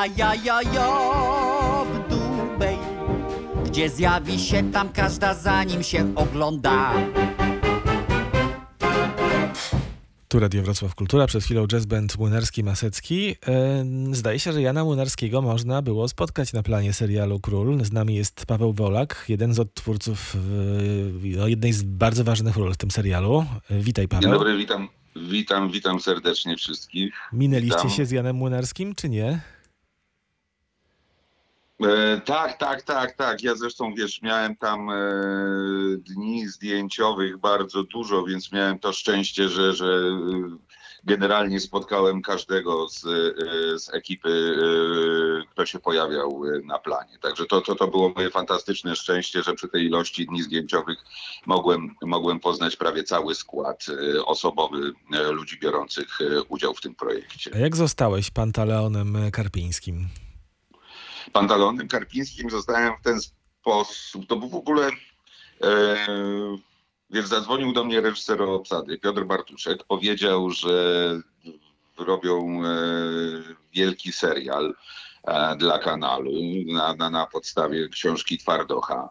na jajajo w Dubej, gdzie zjawi się tam każda zanim się ogląda. Tu Radio Wrocław Kultura, przed chwilą jazz band Młynarski-Masecki. Zdaje się, że Jana Młynarskiego można było spotkać na planie serialu Król. Z nami jest Paweł Wolak, jeden z odtwórców e, no, jednej z bardzo ważnych ról w tym serialu. Witaj Dzień Paweł. dobry, witam, witam, witam serdecznie wszystkich. Minęliście Witam. się z Janem Młynarskim, czy nie? E, tak, tak, tak, tak. Ja zresztą, wiesz, miałem tam e, dni zdjęciowych bardzo dużo, więc miałem to szczęście, że, że e, generalnie spotkałem każdego z, e, z ekipy, kto się pojawiał na planie. Także to, to, to było moje fantastyczne szczęście, że przy tej ilości dni zdjęciowych mogłem, mogłem poznać prawie cały skład osobowy ludzi biorących udział w tym projekcie. A jak zostałeś Pantaleonem Karpińskim? Pantalonem Karpińskim zostałem w ten sposób. To był w ogóle. E, wiesz, zadzwonił do mnie reżyser obsady, Piotr Bartuszek. Powiedział, że robią e, wielki serial e, dla kanalu na, na, na podstawie książki Twardocha.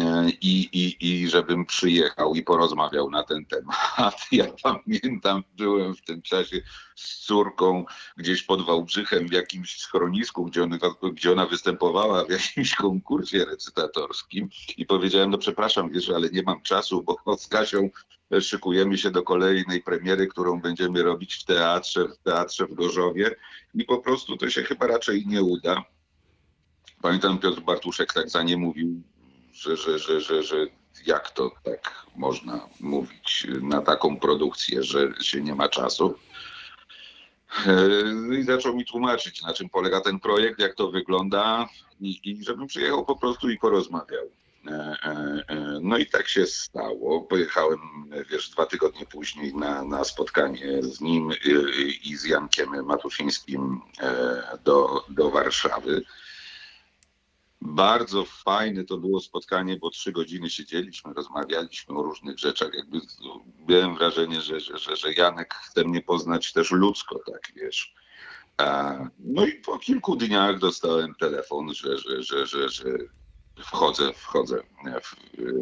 E, I, i, I żebym przyjechał i porozmawiał na ten temat. Ja pamiętam, byłem w tym czasie z córką gdzieś pod Wałbrzychem w jakimś schronisku, gdzie ona, gdzie ona występowała w jakimś konkursie recytatorskim i powiedziałem, no przepraszam, wiesz, ale nie mam czasu, bo z Kasią szykujemy się do kolejnej premiery, którą będziemy robić w teatrze, w teatrze w Gorzowie i po prostu to się chyba raczej nie uda. Pamiętam Piotr Bartuszek tak za nie mówił, że, że, że, że, że jak to tak można mówić na taką produkcję, że się nie ma czasu. E, I zaczął mi tłumaczyć, na czym polega ten projekt, jak to wygląda i, i żebym przyjechał po prostu i porozmawiał. E, e, No i tak się stało. Pojechałem, wiesz, dwa tygodnie później na, na spotkanie z nim i, z Jankiem Matuszyńskim e, do, do Warszawy. Bardzo fajne to było spotkanie, bo trzy godziny siedzieliśmy, rozmawialiśmy o różnych rzeczach. Jakby miałem wrażenie, że, że, że, Janek chce mnie poznać też ludzko, tak wiesz. No i po kilku dniach dostałem telefon, że, że, że, że, że wchodzę, wchodzę,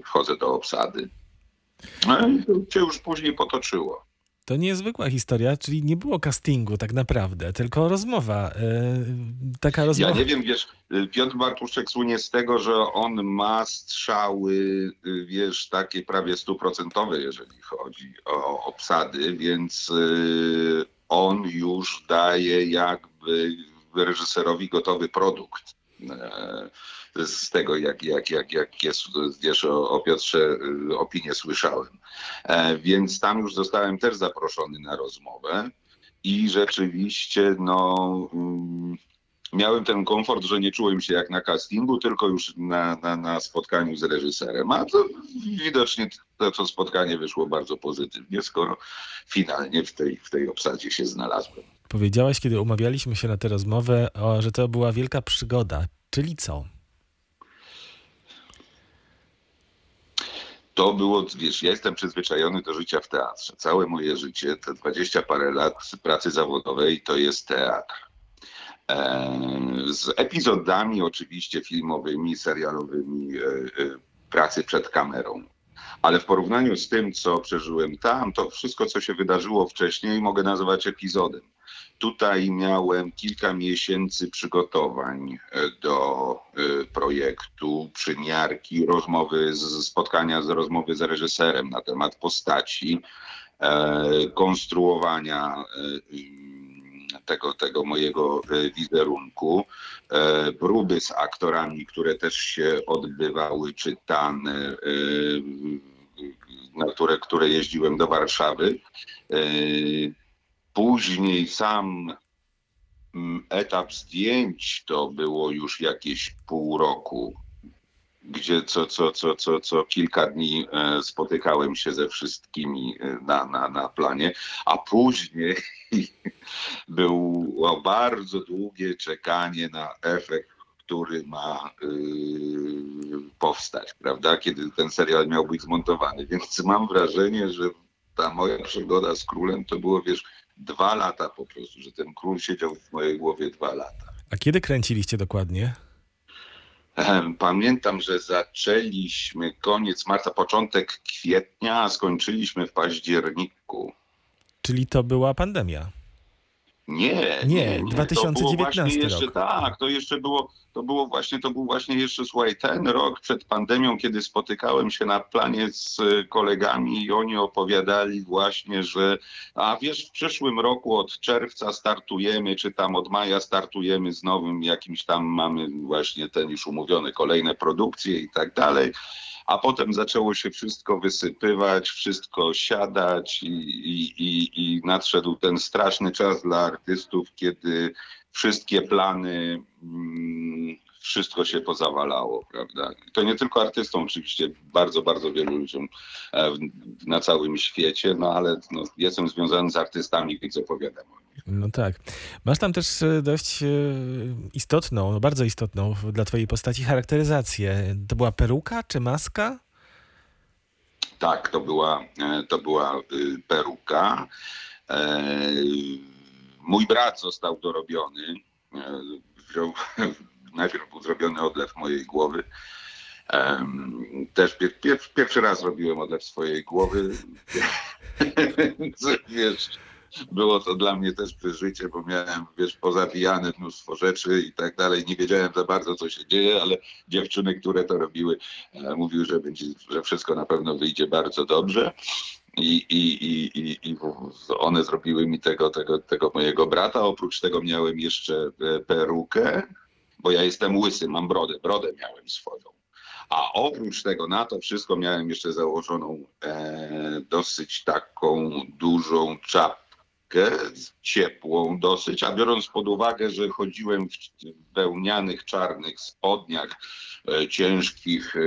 wchodzę do obsady. No i to się już później potoczyło. To niezwykła historia, czyli nie było castingu tak naprawdę, tylko rozmowa. e, taka rozmowa. Ja nie wiem, wiesz, Piotr Bartuszek słynie z tego, że on ma strzały, wiesz, takie prawie stuprocentowe, jeżeli chodzi o obsady, więc y, on już daje jakby reżyserowi gotowy produkt. E, Z tego, jak, jak, jak, jak jest, wiesz, o, o Piotrze y, opinię słyszałem. E, Więc tam już zostałem też zaproszony na rozmowę i rzeczywiście, no, mm, miałem ten komfort, że nie czułem się jak na castingu, tylko już na, na, na spotkaniu z reżyserem. A to widocznie to, to spotkanie wyszło bardzo pozytywnie, skoro finalnie w tej, w tej obsadzie się znalazłem. Powiedziałaś, kiedy umawialiśmy się na tę rozmowę, że to była wielka przygoda. Czyli co? To było, wiesz, ja jestem przyzwyczajony do życia w teatrze. Całe moje życie, te 20 parę lat pracy zawodowej to jest teatr. Eee, Z epizodami oczywiście filmowymi, serialowymi, e, e, pracy przed kamerą. Ale w porównaniu z tym, co przeżyłem tam, to wszystko, co się wydarzyło wcześniej, mogę nazwać epizodem. Tutaj miałem kilka miesięcy przygotowań e, do e, projektu, przymiarki, rozmowy, spotkania z rozmowy z reżyserem na temat postaci, e, konstruowania mm, tego, tego mojego wizerunku, próby z aktorami, które też się odbywały, czytane, na które, które jeździłem do Warszawy. Później sam mm, etap zdjęć to było już jakieś pół roku, gdzie co, co, co, co, co kilka dni e, spotykałem się ze wszystkimi e, na, na, na planie, a później było bardzo długie czekanie na efekt, który ma y, powstać, prawda, kiedy ten serial miał być zmontowany. Więc mam wrażenie, że ta moja przygoda z królem to było, wiesz, dwa lata po prostu, że ten król siedział w mojej głowie dwa lata. A kiedy kręciliście dokładnie? Pamiętam, że zaczęliśmy koniec marca, początek kwietnia, a skończyliśmy w październiku. Czyli to była pandemia. Nie, Nie, To było 2019 właśnie jeszcze, rok. Tak, to jeszcze było, to było właśnie, to był właśnie jeszcze, słuchaj, ten rok przed pandemią, kiedy spotykałem się na planie z kolegami i oni opowiadali właśnie, że a wiesz, w przyszłym roku od czerwca startujemy, czy tam od maja startujemy z nowym jakimś tam, mamy właśnie ten już umówione kolejne produkcje i tak dalej. A potem zaczęło się wszystko wysypywać, wszystko siadać i, i, i, i nadszedł ten straszny czas dla artystów, kiedy wszystkie plany, mm, wszystko się pozawalało, prawda? To nie tylko artystom, oczywiście bardzo, bardzo wielu ludziom e, na całym świecie, no ale no, jestem związany z artystami, więc opowiadam. No tak. Masz tam też e, dość e, istotną, no bardzo istotną dla twojej postaci charakteryzację. To była peruka czy maska? Tak, to była, to była peruka. Mój brat został dorobiony. Wziął, najpierw był zrobiony odlew mojej głowy. Też pier, pier, pierwszy raz robiłem odlew swojej głowy. Wiesz, było to dla mnie też przeżycie, bo miałem, wiesz, pozawijane mnóstwo rzeczy i tak dalej. Nie wiedziałem za bardzo, co się dzieje, ale dziewczyny, które to robiły, e, mówiły, że, będzie, że wszystko na pewno wyjdzie bardzo dobrze. I, i, i, i, i one zrobiły mi tego, tego, tego mojego brata. Oprócz tego miałem jeszcze e, perukę, bo ja jestem łysy, mam brodę, brodę miałem swoją. A oprócz tego na to wszystko miałem jeszcze założoną e, dosyć taką dużą czapkę, ciepłą dosyć, a biorąc pod uwagę, że chodziłem w wełnianych czarnych spodniach, e, ciężkich e,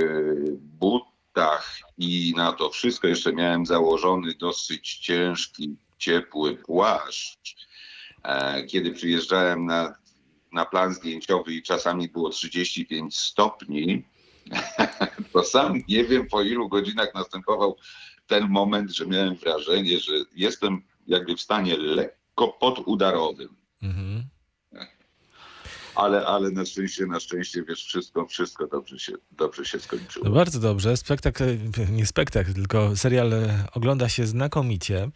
butach i na to wszystko jeszcze miałem założony dosyć ciężki, ciepły płaszcz. E, Kiedy przyjeżdżałem na, na plan zdjęciowy i czasami było 35 stopni, to sam nie wiem po ilu godzinach następował ten moment, że miałem wrażenie, że jestem jakby w stanie lekko podudarowym. Mhm. Ale, ale na szczęście, na szczęście, wiesz, wszystko, wszystko dobrze się, dobrze się skończyło. No bardzo dobrze. Spektakl, nie spektakl, tylko serial ogląda się znakomicie.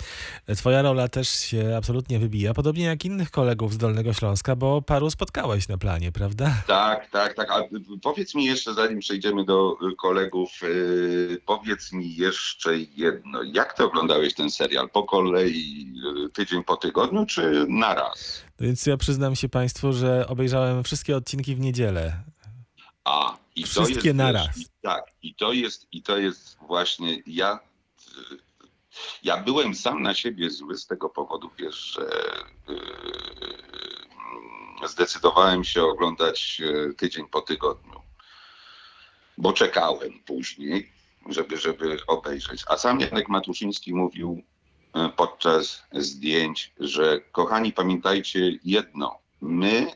Twoja rola też się absolutnie wybija, podobnie jak innych kolegów z Dolnego Śląska, bo paru spotkałeś na planie, prawda? Tak, tak, tak. A powiedz mi jeszcze, zanim przejdziemy do kolegów, yy, powiedz mi jeszcze jedno. Jak ty oglądałeś ten serial? Po kolei, y, tydzień po tygodniu, czy naraz? Więc ja przyznam się Państwu, że obejrzałem wszystkie odcinki w niedzielę. A, i to Wszystkie jest, naraz. I, tak, i to jest, i to jest właśnie, ja, ja byłem sam na siebie zły z tego powodu, wiesz, że yy, zdecydowałem się oglądać yy, tydzień po tygodniu, bo czekałem później, żeby, żeby obejrzeć. A sam Janek Matuszyński mówił podczas zdjęć, że kochani, pamiętajcie jedno, my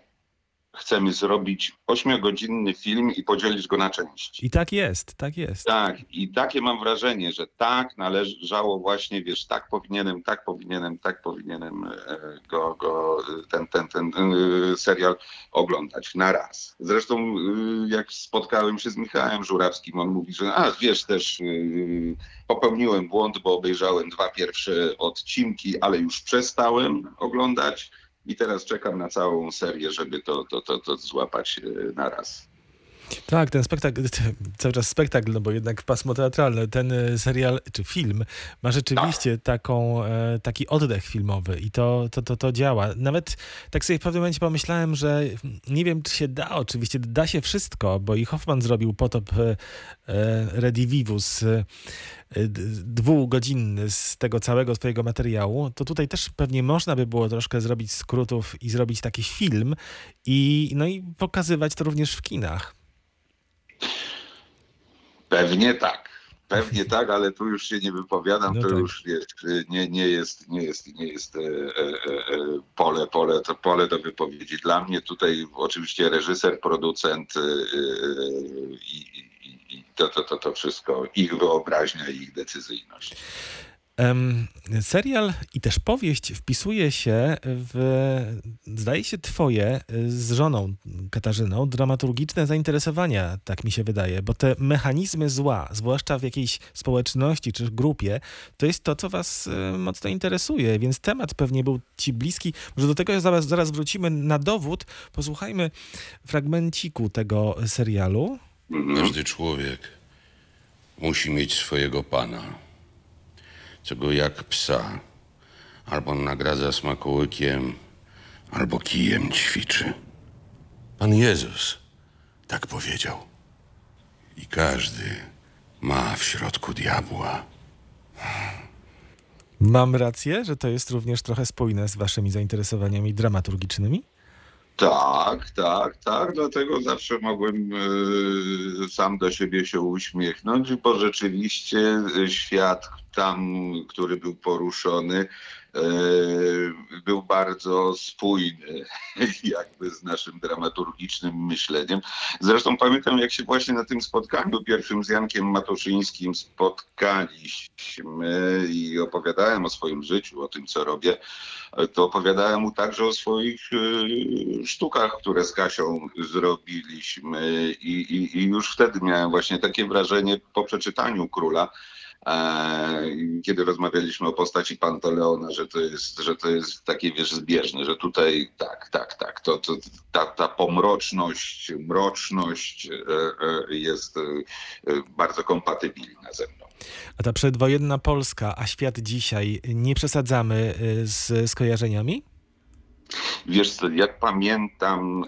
chcemy zrobić ośmiogodzinny film i podzielić go na części. I tak jest, tak jest. Tak, i takie mam wrażenie, że tak należało właśnie, wiesz, tak powinienem, tak powinienem, tak powinienem e, go, go ten, ten, ten e, serial oglądać na raz. Zresztą e, jak spotkałem się z Michałem Żurawskim, on mówi, że a wiesz też popełniłem błąd, bo obejrzałem dwa pierwsze odcinki, ale już przestałem oglądać i teraz czekam na całą serię, żeby to, to, to, to złapać e, na raz. Tak, ten spektakl, cały czas spektakl, no bo jednak pasmo teatralne, ten e, serial czy film ma rzeczywiście taką, e, taki oddech filmowy i to, to, to, to działa. Nawet tak sobie w pewnym momencie pomyślałem, że nie wiem, czy się da, oczywiście da się wszystko, bo i Hoffman zrobił potop e, Redivivus e, dwugodzinny z tego całego twojego materiału, to tutaj też pewnie można by było troszkę zrobić skrótów i zrobić taki film i, no i pokazywać to również w kinach. Pewnie tak. Pewnie tak, ale tu już się nie wypowiadam, No to tak. już wiesz, nie, nie jest, nie jest, nie jest e, e, e, pole, pole, to pole do wypowiedzi. Dla mnie tutaj oczywiście reżyser, producent e, e, i, i, i to, to, to, to wszystko, ich wyobraźnia i ich decyzyjność. Serial i też powieść wpisuje się w, zdaje się, twoje z żoną Katarzyną dramaturgiczne zainteresowania, tak mi się wydaje, bo te mechanizmy zła, zwłaszcza w jakiejś społeczności czy grupie, to jest to, co was e, mocno interesuje, więc temat pewnie był ci bliski. Może do tego zaraz, zaraz wrócimy na dowód. Posłuchajmy fragmenciku tego serialu. Każdy człowiek musi mieć swojego pana, co go jak psa albo nagradza smakołykiem, albo kijem ćwiczy. Pan Jezus tak powiedział. I każdy ma w środku diabła. Mam rację, że to jest również trochę spójne z waszymi zainteresowaniami dramaturgicznymi? Tak, tak, tak. Dlatego zawsze mogłem e, sam do siebie się uśmiechnąć, bo rzeczywiście świat tam, który był poruszony, e, był bardzo spójny jakby z naszym dramaturgicznym myśleniem. Zresztą pamiętam, jak się właśnie na tym spotkaniu pierwszym z Jankiem Matoszyńskim spotkaliśmy i opowiadałem o swoim życiu, o tym, co robię, to opowiadałem mu także o swoich e, sztukach, które z Kasią zrobiliśmy i, i, i już wtedy miałem właśnie takie wrażenie po przeczytaniu Króla, E, kiedy rozmawialiśmy o postaci Pantaleona, że to jest, że to jest takie, wiesz, zbieżne, że tutaj tak, tak, tak, to, to ta, ta pomroczność, mroczność e, e, jest bardzo kompatybilna ze mną. A ta przedwojenna Polska, a świat dzisiaj, nie przesadzamy z skojarzeniami? Wiesz co, ja pamiętam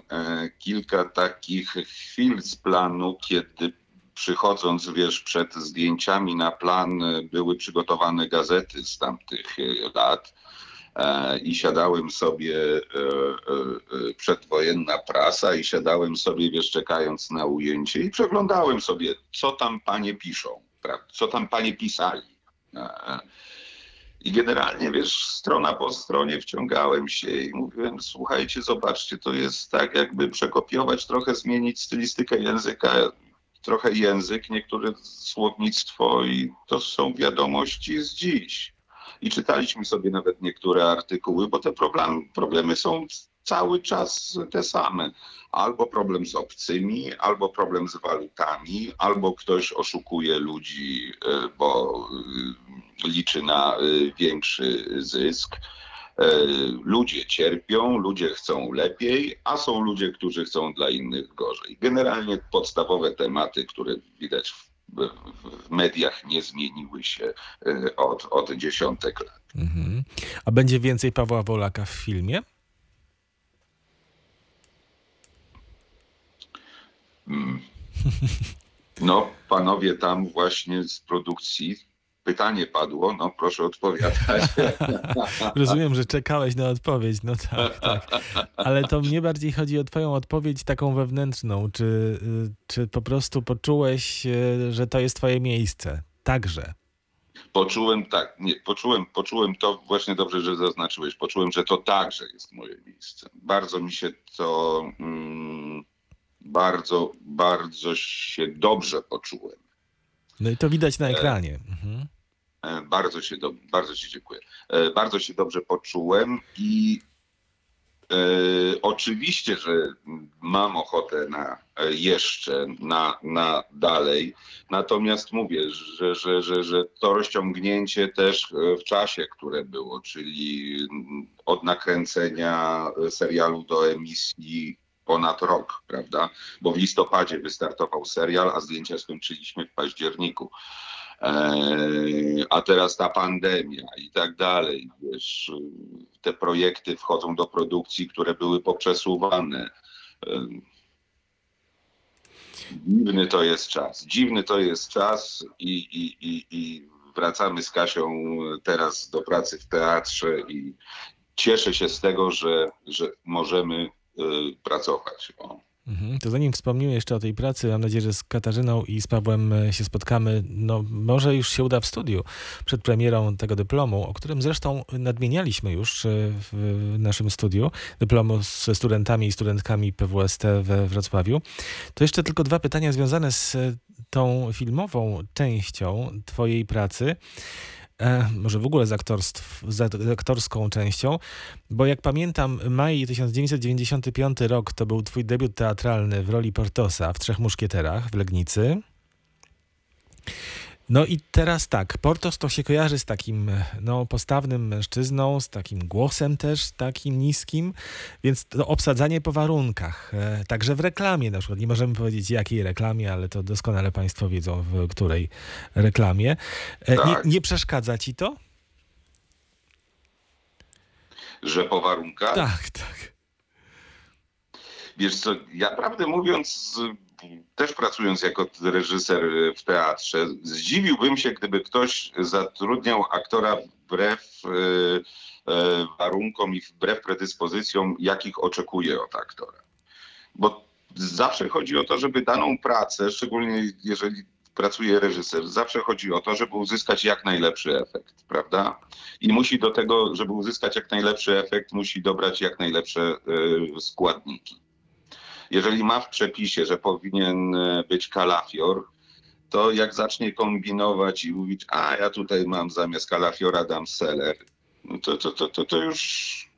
kilka takich chwil z planu, kiedy przychodząc, wiesz, przed zdjęciami na plan e, były przygotowane gazety z tamtych e, lat e, i siadałem sobie, przedwojenna prasa i siadałem sobie, wiesz, czekając na ujęcie i przeglądałem sobie, co tam panie piszą, co tam panie pisali. I generalnie, wiesz, strona po stronie wciągałem się i mówiłem, słuchajcie, zobaczcie, to jest tak jakby przekopiować, trochę zmienić stylistykę języka trochę język, niektóre słownictwo i to są wiadomości z dziś. I czytaliśmy sobie nawet niektóre artykuły, bo te problem, problemy są cały czas te same. Albo problem z obcymi, albo problem z walutami, albo ktoś oszukuje ludzi, e, bo e, liczy na e, większy zysk ludzie cierpią, ludzie chcą lepiej, a są ludzie, którzy chcą dla innych gorzej. Generalnie podstawowe tematy, które widać w, w mediach nie zmieniły się e, od, od dziesiątek lat. Mhm. A będzie więcej Pawła Wolaka w filmie? Mm. No, panowie tam właśnie z produkcji pytanie padło, no proszę odpowiadać. Rozumiem, że czekałeś na odpowiedź, no tak, tak. Ale to mnie bardziej chodzi o twoją odpowiedź taką wewnętrzną. Czy, y, czy po prostu poczułeś, y, że to jest twoje miejsce? Także. Poczułem tak, nie, poczułem, poczułem to właśnie dobrze, że zaznaczyłeś. Poczułem, że to także jest moje miejsce. Bardzo mi się to mm, bardzo, bardzo się dobrze poczułem. No i to widać na ekranie. Mhm. E, bardzo się, do, bardzo się dziękuję. E, bardzo się dobrze poczułem i e, oczywiście, że mam ochotę na jeszcze, na, na dalej. Natomiast mówię, że, że, że, że to rozciągnięcie też w czasie, które było, czyli od nakręcenia serialu do emisji ponad rok, prawda? Bo w listopadzie wystartował serial, a zdjęcia skończyliśmy w październiku. Eee, a teraz ta pandemia i tak dalej. Wiesz, te projekty wchodzą do produkcji, które były poprzesuwane. Eee, dziwny to jest czas. Dziwny to jest czas i, i, i, i wracamy z Kasią teraz do pracy w teatrze i cieszę się z tego, że, że możemy pracować. O. Mhm. To zanim wspomnimy jeszcze o tej pracy, mam nadzieję, że z Katarzyną i z Pawłem e, się spotkamy. No, może już się uda w studiu przed premierą tego dyplomu, o którym zresztą nadmienialiśmy już e, w naszym studiu, dyplomu ze studentami i studentkami PWST we Wrocławiu. To jeszcze tylko dwa pytania związane z tą filmową częścią Twojej pracy. E, może w ogóle z, z aktorską częścią, bo jak pamiętam, maj 1995 rok to był twój debiut teatralny w roli Portosa w Trzech Muszkieterach w Legnicy. No i teraz tak, Portos to się kojarzy z takim no, postawnym mężczyzną, z takim głosem też takim niskim, więc to obsadzanie po warunkach. E, także w reklamie na przykład, nie możemy powiedzieć jakiej reklamie, ale to doskonale Państwo wiedzą w której reklamie. E, nie, Tak. nie przeszkadza Ci to? Że po warunkach? Tak, tak. Wiesz co, ja prawdę mówiąc, też pracując jako reżyser w teatrze, zdziwiłbym się, gdyby ktoś zatrudniał aktora wbrew e, e, warunkom i wbrew predyspozycjom, jakich oczekuje od aktora. Bo zawsze chodzi o to, żeby daną pracę, szczególnie jeżeli pracuje reżyser, zawsze chodzi o to, żeby uzyskać jak najlepszy efekt, prawda? I musi do tego, żeby uzyskać jak najlepszy efekt, musi dobrać jak najlepsze e, składniki. Jeżeli ma w przepisie, że powinien e, być kalafior, to jak zacznie kombinować i mówić, a ja tutaj mam zamiast kalafiora dam seler, no to, to, to, to, to już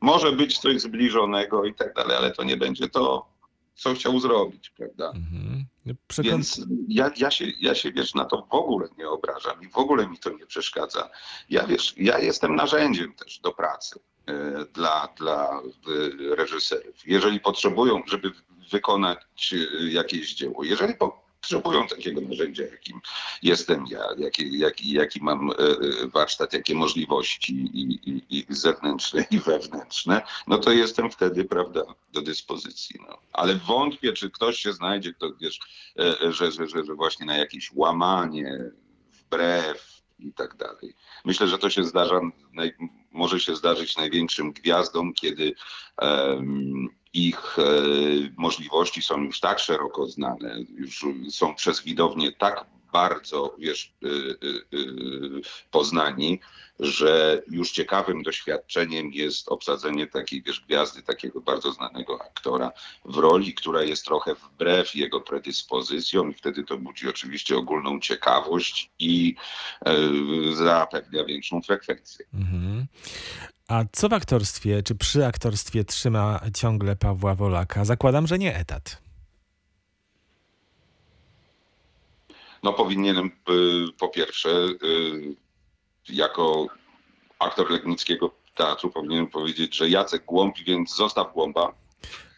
może być coś zbliżonego i tak dalej, ale to nie będzie to, co chciał zrobić, prawda? Mhm. Przekon... Więc ja, ja, się, ja się, wiesz, na to w ogóle nie obrażam i w ogóle mi to nie przeszkadza. Ja, wiesz, ja jestem narzędziem też do pracy dla, dla e, reżyserów. Jeżeli potrzebują, żeby wykonać e, jakieś dzieło, jeżeli potrzebują takiego narzędzia, jakim jestem ja, jaki, jaki, jaki mam e, e, warsztat, jakie możliwości i, i, i zewnętrzne i wewnętrzne, no to jestem wtedy, prawda, do dyspozycji. No. Ale wątpię, czy ktoś się znajdzie, kto, wiesz, e, że, że, że, że właśnie na jakieś łamanie, wbrew i tak dalej. Myślę, że to się zdarza, może się zdarzyć największym gwiazdom, kiedy em, ich e, możliwości są już tak szeroko znane, już są przez widownię tak bardzo, wiesz, y, y, y, poznani, że już ciekawym doświadczeniem jest obsadzenie takiej, wiesz, gwiazdy, takiego bardzo znanego aktora w roli, która jest trochę wbrew jego predyspozycjom i wtedy to budzi oczywiście ogólną ciekawość i e, zapewnia większą frekwencję. Mhm. A co w aktorstwie, czy przy aktorstwie trzyma ciągle Pawła Wolaka? Zakładam, że nie etat. No powinienem y, po pierwsze y, jako aktor Legnickiego Teatru powinienem powiedzieć, że Jacek Głąb, więc zostaw Głąba.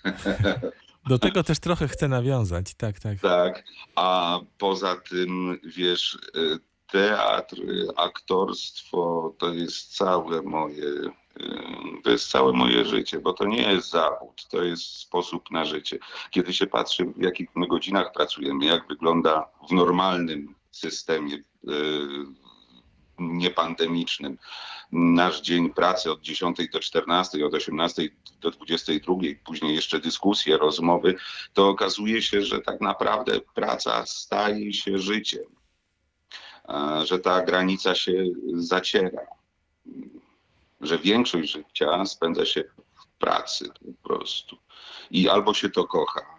Do tego też trochę chcę nawiązać. Tak, tak. Tak, a poza tym, wiesz, y, teatr, aktorstwo to jest całe moje, y, to jest całe moje życie, bo to nie jest zawód, to jest sposób na życie. Kiedy się patrzy, w jakich my godzinach pracujemy, jak wygląda w normalnym systemie y, niepandemicznym nasz dzień pracy od 10 do 14, od 18 do 22, później jeszcze dyskusje, rozmowy, to okazuje się, że tak naprawdę praca staje się życiem, że ta granica się zaciera, że większość życia spędza się w pracy po prostu. I albo się to kocha,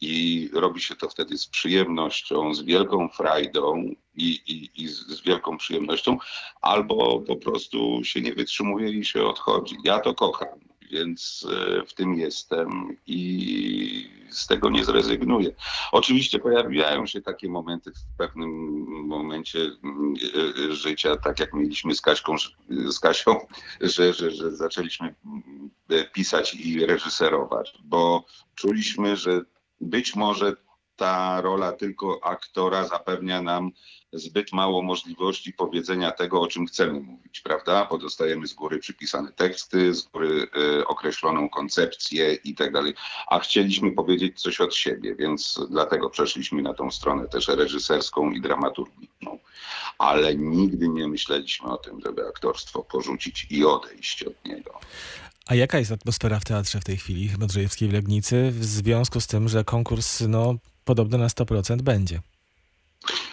i robi się to wtedy z przyjemnością, z wielką frajdą i, i, i z, wielką przyjemnością, albo po prostu się nie wytrzymuje i się odchodzi. Ja to kocham, więc e, w tym jestem i z tego nie zrezygnuję. Oczywiście pojawiają się takie momenty w pewnym momencie mm, życia, tak jak mieliśmy z Kaśką, z Kasią, że, że, że zaczęliśmy mm, pisać i reżyserować, bo czuliśmy, że być może ta rola tylko aktora zapewnia nam zbyt mało możliwości powiedzenia tego, o czym chcemy mówić, prawda? Bo dostajemy z góry przypisane teksty, z góry e, określoną koncepcję i tak dalej. A chcieliśmy powiedzieć coś od siebie, więc dlatego przeszliśmy na tą stronę też reżyserską i dramaturgiczną. Ale nigdy nie myśleliśmy o tym, żeby aktorstwo porzucić i odejść od niego. A jaka jest atmosfera w teatrze w tej chwili, Modrzejewskiej w Legnicy, w związku z tym, że konkurs, no, podobno na 100% będzie?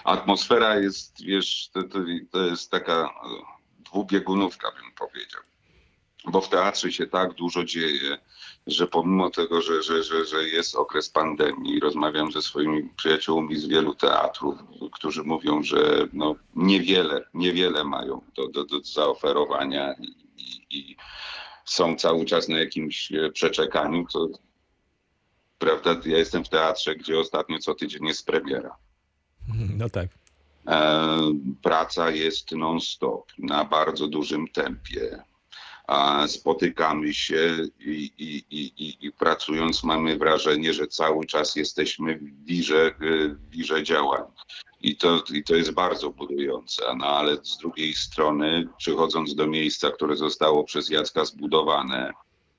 Atmosfera jest, wiesz, to, to, jest taka e, dwubiegunówka, bym powiedział. Bo w teatrze się tak dużo dzieje, że pomimo tego, że, że, że, że jest okres pandemii, rozmawiam ze swoimi przyjaciółmi z wielu teatrów, którzy mówią, że no niewiele, niewiele mają do, do, do zaoferowania i, i, i są cały czas na jakimś e, przeczekaniu, to prawda, ja jestem w teatrze, gdzie ostatnio co tydzień jest premiera. No tak. E, praca jest non-stop, na bardzo dużym tempie. A spotykamy się i, i, i, i, pracując mamy wrażenie, że cały czas jesteśmy w wirze, w wirze działań. I to, I to jest bardzo budujące. No ale z drugiej strony, przychodząc do miejsca, które zostało przez Jacka zbudowane,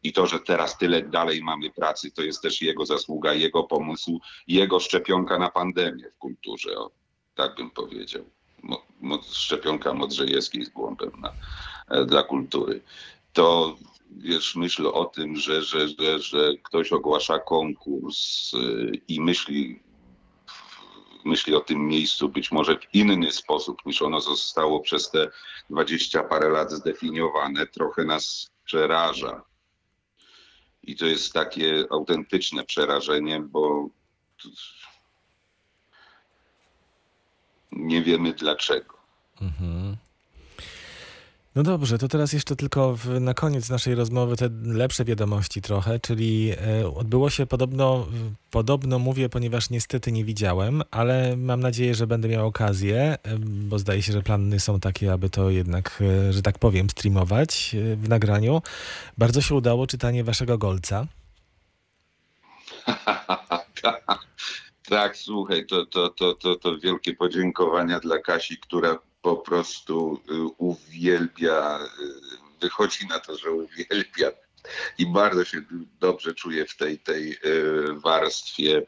i to, że teraz tyle dalej mamy pracy, to jest też jego zasługa, jego pomysł, jego szczepionka na pandemię w kulturze. O, tak bym powiedział. Mo, mo, szczepionka Modrzejewskiej z głąbem na, e, dla kultury. To wiesz, myśl o tym, że, że, że, że ktoś ogłasza konkurs y, i myśli, myśli o tym miejscu być może w inny sposób niż ono zostało przez te dwadzieścia parę lat zdefiniowane, trochę nas przeraża. I to jest takie autentyczne przerażenie, bo nie wiemy dlaczego. No dobrze, to teraz jeszcze tylko w, na koniec naszej rozmowy te lepsze wiadomości trochę, czyli e, odbyło się podobno, podobno mówię, ponieważ niestety nie widziałem, ale mam nadzieję, że będę miał okazję, e, bo zdaje się, że plany są takie, aby to jednak, e, że tak powiem, streamować e, w nagraniu. Bardzo się udało czytanie waszego golca. tak, słuchaj, to, to, to, to, to wielkie podziękowania dla Kasi, która po prostu y, uwielbia, y, wychodzi na to, że uwielbia i bardzo się dobrze czuje w tej, tej y, warstwie,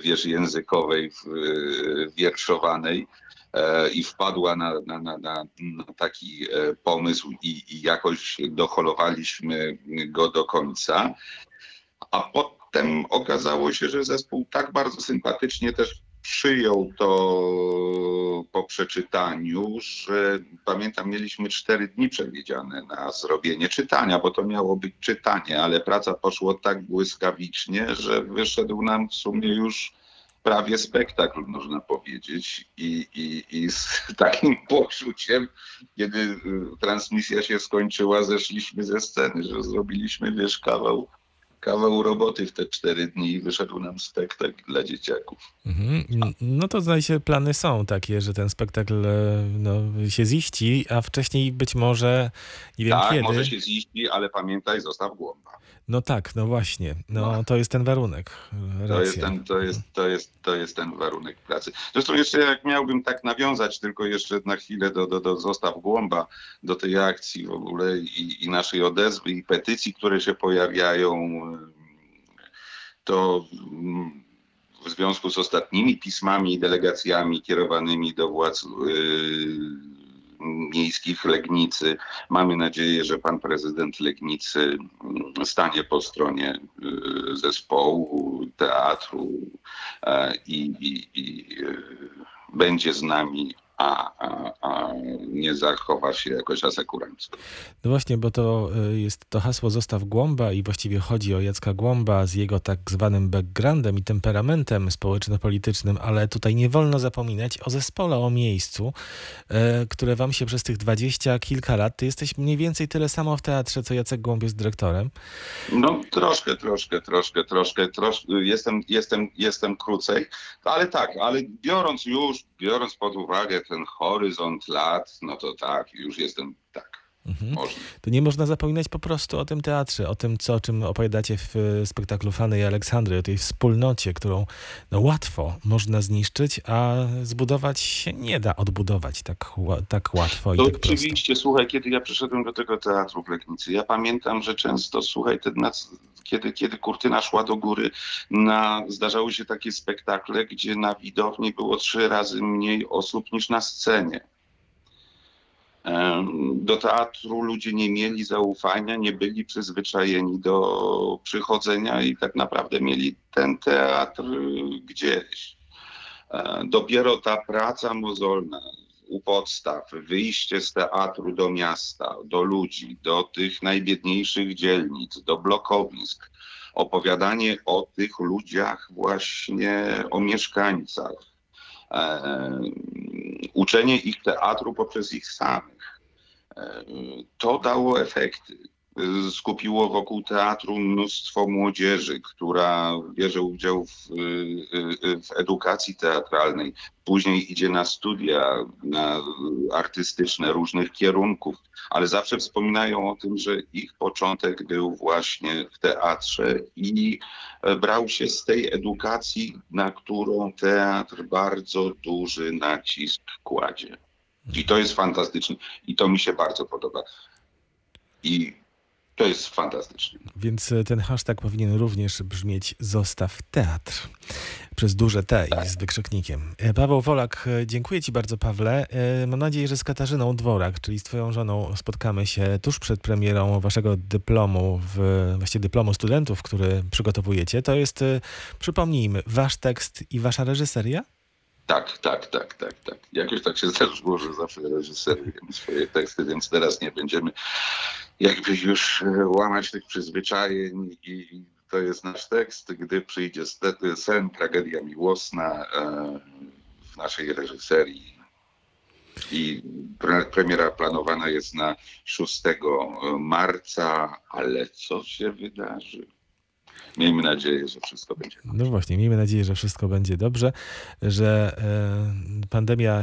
wiesz, językowej, wierszowanej i wpadła na, na, na, na, taki pomysł i, i jakoś doholowaliśmy go do końca. A potem okazało się, że zespół tak bardzo sympatycznie też przyjął to po przeczytaniu, że pamiętam, mieliśmy cztery dni przewidziane na zrobienie czytania, bo to miało być czytanie, ale praca poszła tak błyskawicznie, że wyszedł nam w sumie już prawie spektakl, można powiedzieć. I, i, i z takim poczuciem, kiedy transmisja się skończyła, zeszliśmy ze sceny, że zrobiliśmy, wiesz, kawał kawał roboty w te cztery dni i wyszedł nam spektakl dla dzieciaków. Mhm. No to zdaje się, plany są takie, że ten spektakl e, no, się ziści, a wcześniej być może, nie wiem tak, kiedy. może się ziści, ale pamiętaj, zostaw głąba. No tak, no właśnie. No, no. to jest ten warunek. Racja. To jest ten, to, jest, to, jest, to jest ten warunek pracy. Zresztą jeszcze jak miałbym tak nawiązać tylko jeszcze na chwilę do, do, do Zostaw Głąba, do tej akcji w ogóle i, i naszej odezwy i petycji, które się pojawiają, to w związku z ostatnimi pismami i delegacjami kierowanymi do władz yy, miejskich Legnicy. Mamy nadzieję, że pan prezydent Legnicy mm, stanie po stronie y, zespołu, teatru e, i, i, i y, będzie z nami a, a, a nie zachowa się jakoś asekurancko. No właśnie, bo to y, jest to hasło Zostaw Głąba i właściwie chodzi o Jacka Głąba z jego tak zwanym backgroundem i temperamentem społeczno-politycznym, ale tutaj nie wolno zapominać o zespole, o miejscu, e, które wam się przez tych dwadzieścia kilka lat, ty jesteś mniej więcej tyle samo w teatrze, co Jacek Głąb jest dyrektorem. No troszkę, troszkę, troszkę, troszkę, troszkę jestem, jestem, jestem krócej, ale tak, ale biorąc już, biorąc pod uwagę ten horyzont lat, no to tak, już jestem tak. Mhm. To nie można zapominać po prostu o tym teatrze, o tym, co, o czym opowiadacie w e, spektaklu Fany i Aleksandry, o tej wspólnocie, którą no, łatwo można zniszczyć, a zbudować się nie da odbudować tak, tak łatwo i to tak Oczywiście, słuchaj, kiedy ja przyszedłem do tego teatru w Legnicy, ja pamiętam, że często, słuchaj, ten kiedy, kiedy kurtyna szła do góry, na, zdarzały się takie spektakle, gdzie na widowni było trzy razy mniej osób niż na scenie. Do teatru ludzie nie mieli zaufania, nie byli przyzwyczajeni do przychodzenia i tak naprawdę mieli ten teatr gdzieś. E, dopiero ta praca mozolna, u podstaw, wyjście z teatru do miasta, do ludzi, do tych najbiedniejszych dzielnic, do blokowisk, opowiadanie o tych ludziach, właśnie o mieszkańcach, e, uczenie ich teatru poprzez ich samych. E, To dało efekty. Skupiło wokół teatru mnóstwo młodzieży, która bierze udział w, e, w edukacji teatralnej, później idzie na studia na artystyczne różnych kierunków, ale zawsze wspominają o tym, że ich początek był właśnie w teatrze i e, brał się z tej edukacji, na którą teatr bardzo duży nacisk kładzie. I to jest fantastyczne. I to mi się bardzo podoba. I to jest fantastyczne. Więc e, ten hashtag powinien również brzmieć Zostaw Teatr. Przez duże T i z wykrzyknikiem. E, Paweł Wolak, e, dziękuję Ci bardzo, Pawle. Mam nadzieję, że z Katarzyną Dworak, czyli z Twoją żoną, spotkamy się tuż przed premierą Waszego dyplomu, w, właściwie dyplomu studentów, który przygotowujecie. To jest, przypomnijmy, Wasz tekst i Wasza reżyseria? Tak, tak, tak, tak, tak. Jakoś tak się zdarzyło, że zawsze reżyseruję swoje teksty, więc teraz nie będziemy jakby już e, łamać tych przyzwyczajeń i to jest nasz tekst, gdy przyjdzie ste- sen, tragedia miłosna e, w naszej reżyserii. I pre- premiera planowana jest na 6 marca, ale co się wydarzy? Miejmy nadzieję, że wszystko będzie No właśnie, miejmy nadzieję, że wszystko będzie dobrze, że e, pandemia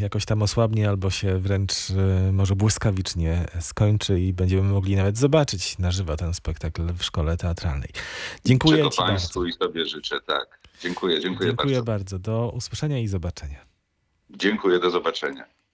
jakoś tam osłabnie albo się wręcz e, może błyskawicznie skończy i będziemy mogli nawet zobaczyć na żywo ten spektakl w szkole teatralnej. Dziękuję Czego Ci bardzo. Państwu i sobie życzę, tak. Dziękuję, dziękuję, Dziękuję bardzo. bardzo. Do usłyszenia i zobaczenia. Dziękuję, do zobaczenia.